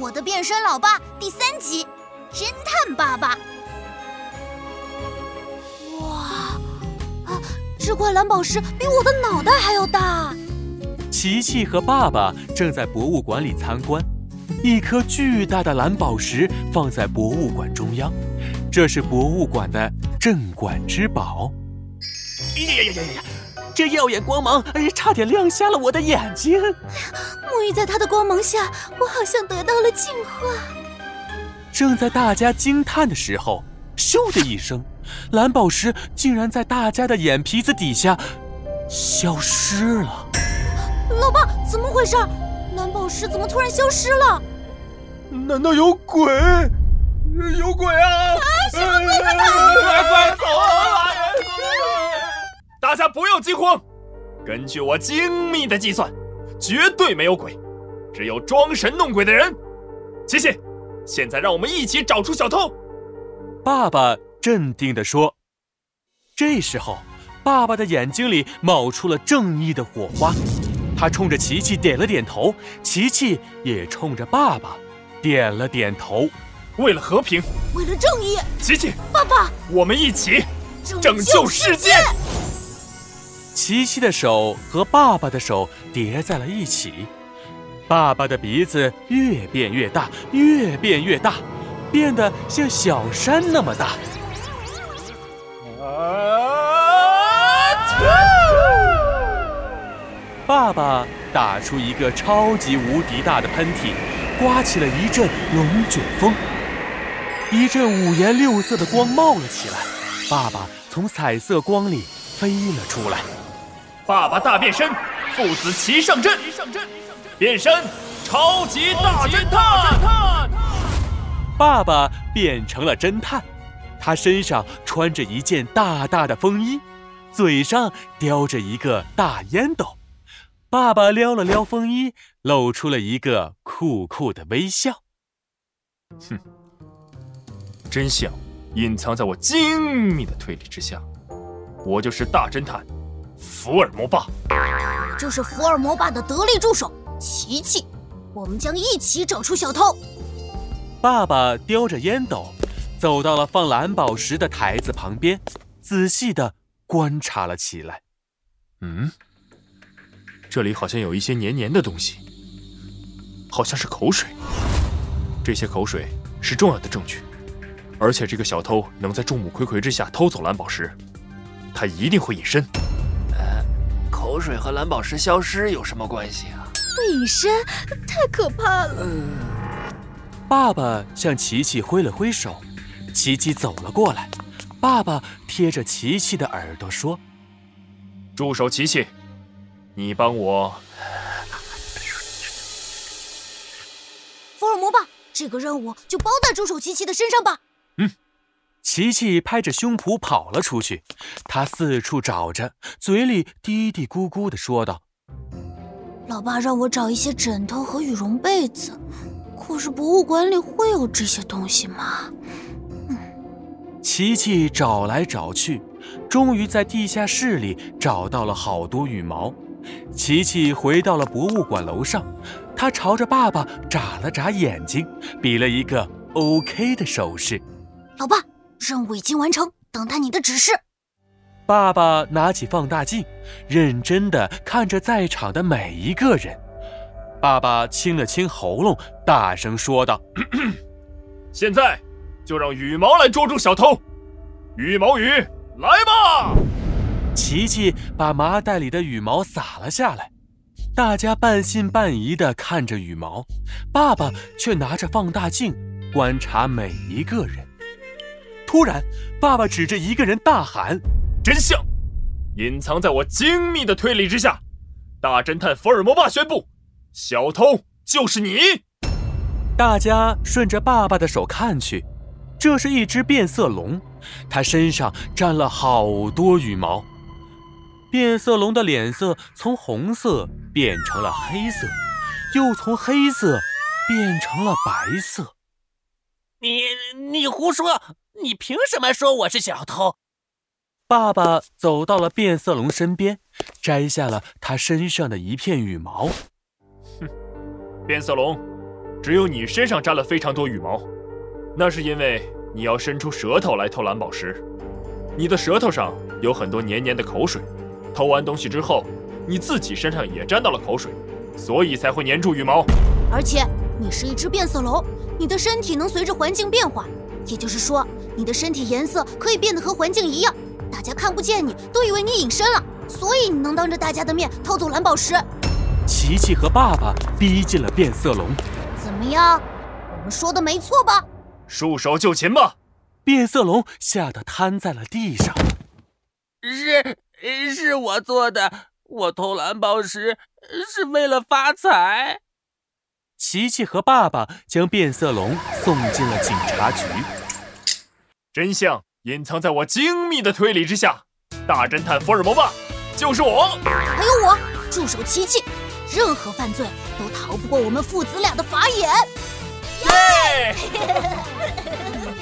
我的变身老爸第三集，侦探爸爸。哇，啊，这块蓝宝石比我的脑袋还要大。琪琪和爸爸正在博物馆里参观，一颗巨大的蓝宝石放在博物馆中央，这是博物馆的镇馆之宝。呀呀呀呀呀！这耀眼光芒，哎，差点亮瞎了我的眼睛。沐浴在它的光芒下，我好像得到了净化。正在大家惊叹的时候，咻的一声，蓝宝石竟然在大家的眼皮子底下消失了。老爸，怎么回事？蓝宝石怎么突然消失了？难道有鬼？有鬼啊！啊，什么鬼？快走啊！大家不要惊慌，根据我精密的计算，绝对没有鬼，只有装神弄鬼的人。琪琪，现在让我们一起找出小偷。爸爸镇定地说。这时候，爸爸的眼睛里冒出了正义的火花，他冲着琪琪点了点头，琪琪也冲着爸爸点了点头。为了和平，为了正义，琪琪，爸爸，我们一起拯救世界。琪琪的手和爸爸的手叠在了一起，爸爸的鼻子越变越大，越变越大，变得像小山那么大。爸爸打出一个超级无敌大的喷嚏，刮起了一阵龙卷风，一阵五颜六色的光冒了起来，爸爸从彩色光里飞了出来。爸爸大变身，父子齐上阵。变身，超级大侦探。爸爸变成了侦探，他身上穿着一件大大的风衣，嘴上叼着一个大烟斗。爸爸撩了撩风衣，露出了一个酷酷的微笑。哼，真相隐藏在我精密的推理之下，我就是大侦探。福尔摩巴，这是福尔摩巴的得力助手琪琪，我们将一起找出小偷。爸爸叼着烟斗，走到了放蓝宝石的台子旁边，仔细的观察了起来。嗯，这里好像有一些黏黏的东西，好像是口水。这些口水是重要的证据，而且这个小偷能在众目睽睽之下偷走蓝宝石，他一定会隐身。口水和蓝宝石消失有什么关系啊？隐身太可怕了。爸爸向琪琪挥了挥手，琪琪走了过来。爸爸贴着琪琪的耳朵说：“助手琪琪，你帮我。”福尔摩吧，这个任务就包在助手琪琪的身上吧。嗯。琪琪拍着胸脯跑了出去，他四处找着，嘴里嘀嘀咕咕地说道：“老爸让我找一些枕头和羽绒被子，可是博物馆里会有这些东西吗？”嗯，琪琪找来找去，终于在地下室里找到了好多羽毛。琪琪回到了博物馆楼上，他朝着爸爸眨了眨眼睛，比了一个 OK 的手势：“老爸。”任务已经完成，等待你的指示。爸爸拿起放大镜，认真的看着在场的每一个人。爸爸清了清喉咙，大声说道：“ 现在就让羽毛来捉住小偷。羽毛雨，来吧！”琪琪把麻袋里的羽毛撒了下来，大家半信半疑的看着羽毛，爸爸却拿着放大镜观察每一个人。突然，爸爸指着一个人大喊：“真相隐藏在我精密的推理之下！大侦探福尔摩巴宣布，小偷就是你！”大家顺着爸爸的手看去，这是一只变色龙，它身上沾了好多羽毛。变色龙的脸色从红色变成了黑色，又从黑色变成了白色。你你胡说！你凭什么说我是小偷？爸爸走到了变色龙身边，摘下了它身上的一片羽毛。哼，变色龙，只有你身上沾了非常多羽毛，那是因为你要伸出舌头来偷蓝宝石。你的舌头上有很多黏黏的口水，偷完东西之后，你自己身上也沾到了口水，所以才会粘住羽毛。而且你是一只变色龙，你的身体能随着环境变化，也就是说，你的身体颜色可以变得和环境一样，大家看不见你，都以为你隐身了，所以你能当着大家的面偷走蓝宝石。琪琪和爸爸逼近了变色龙，怎么样？我们说的没错吧？束手就擒吧！变色龙吓得瘫在了地上。是，是我做的。我偷蓝宝石是为了发财。琪琪和爸爸将变色龙送进了警察局。真相隐藏在我精密的推理之下。大侦探福尔摩吧，就是我。还有我，助手琪琪。任何犯罪都逃不过我们父子俩的法眼。耶！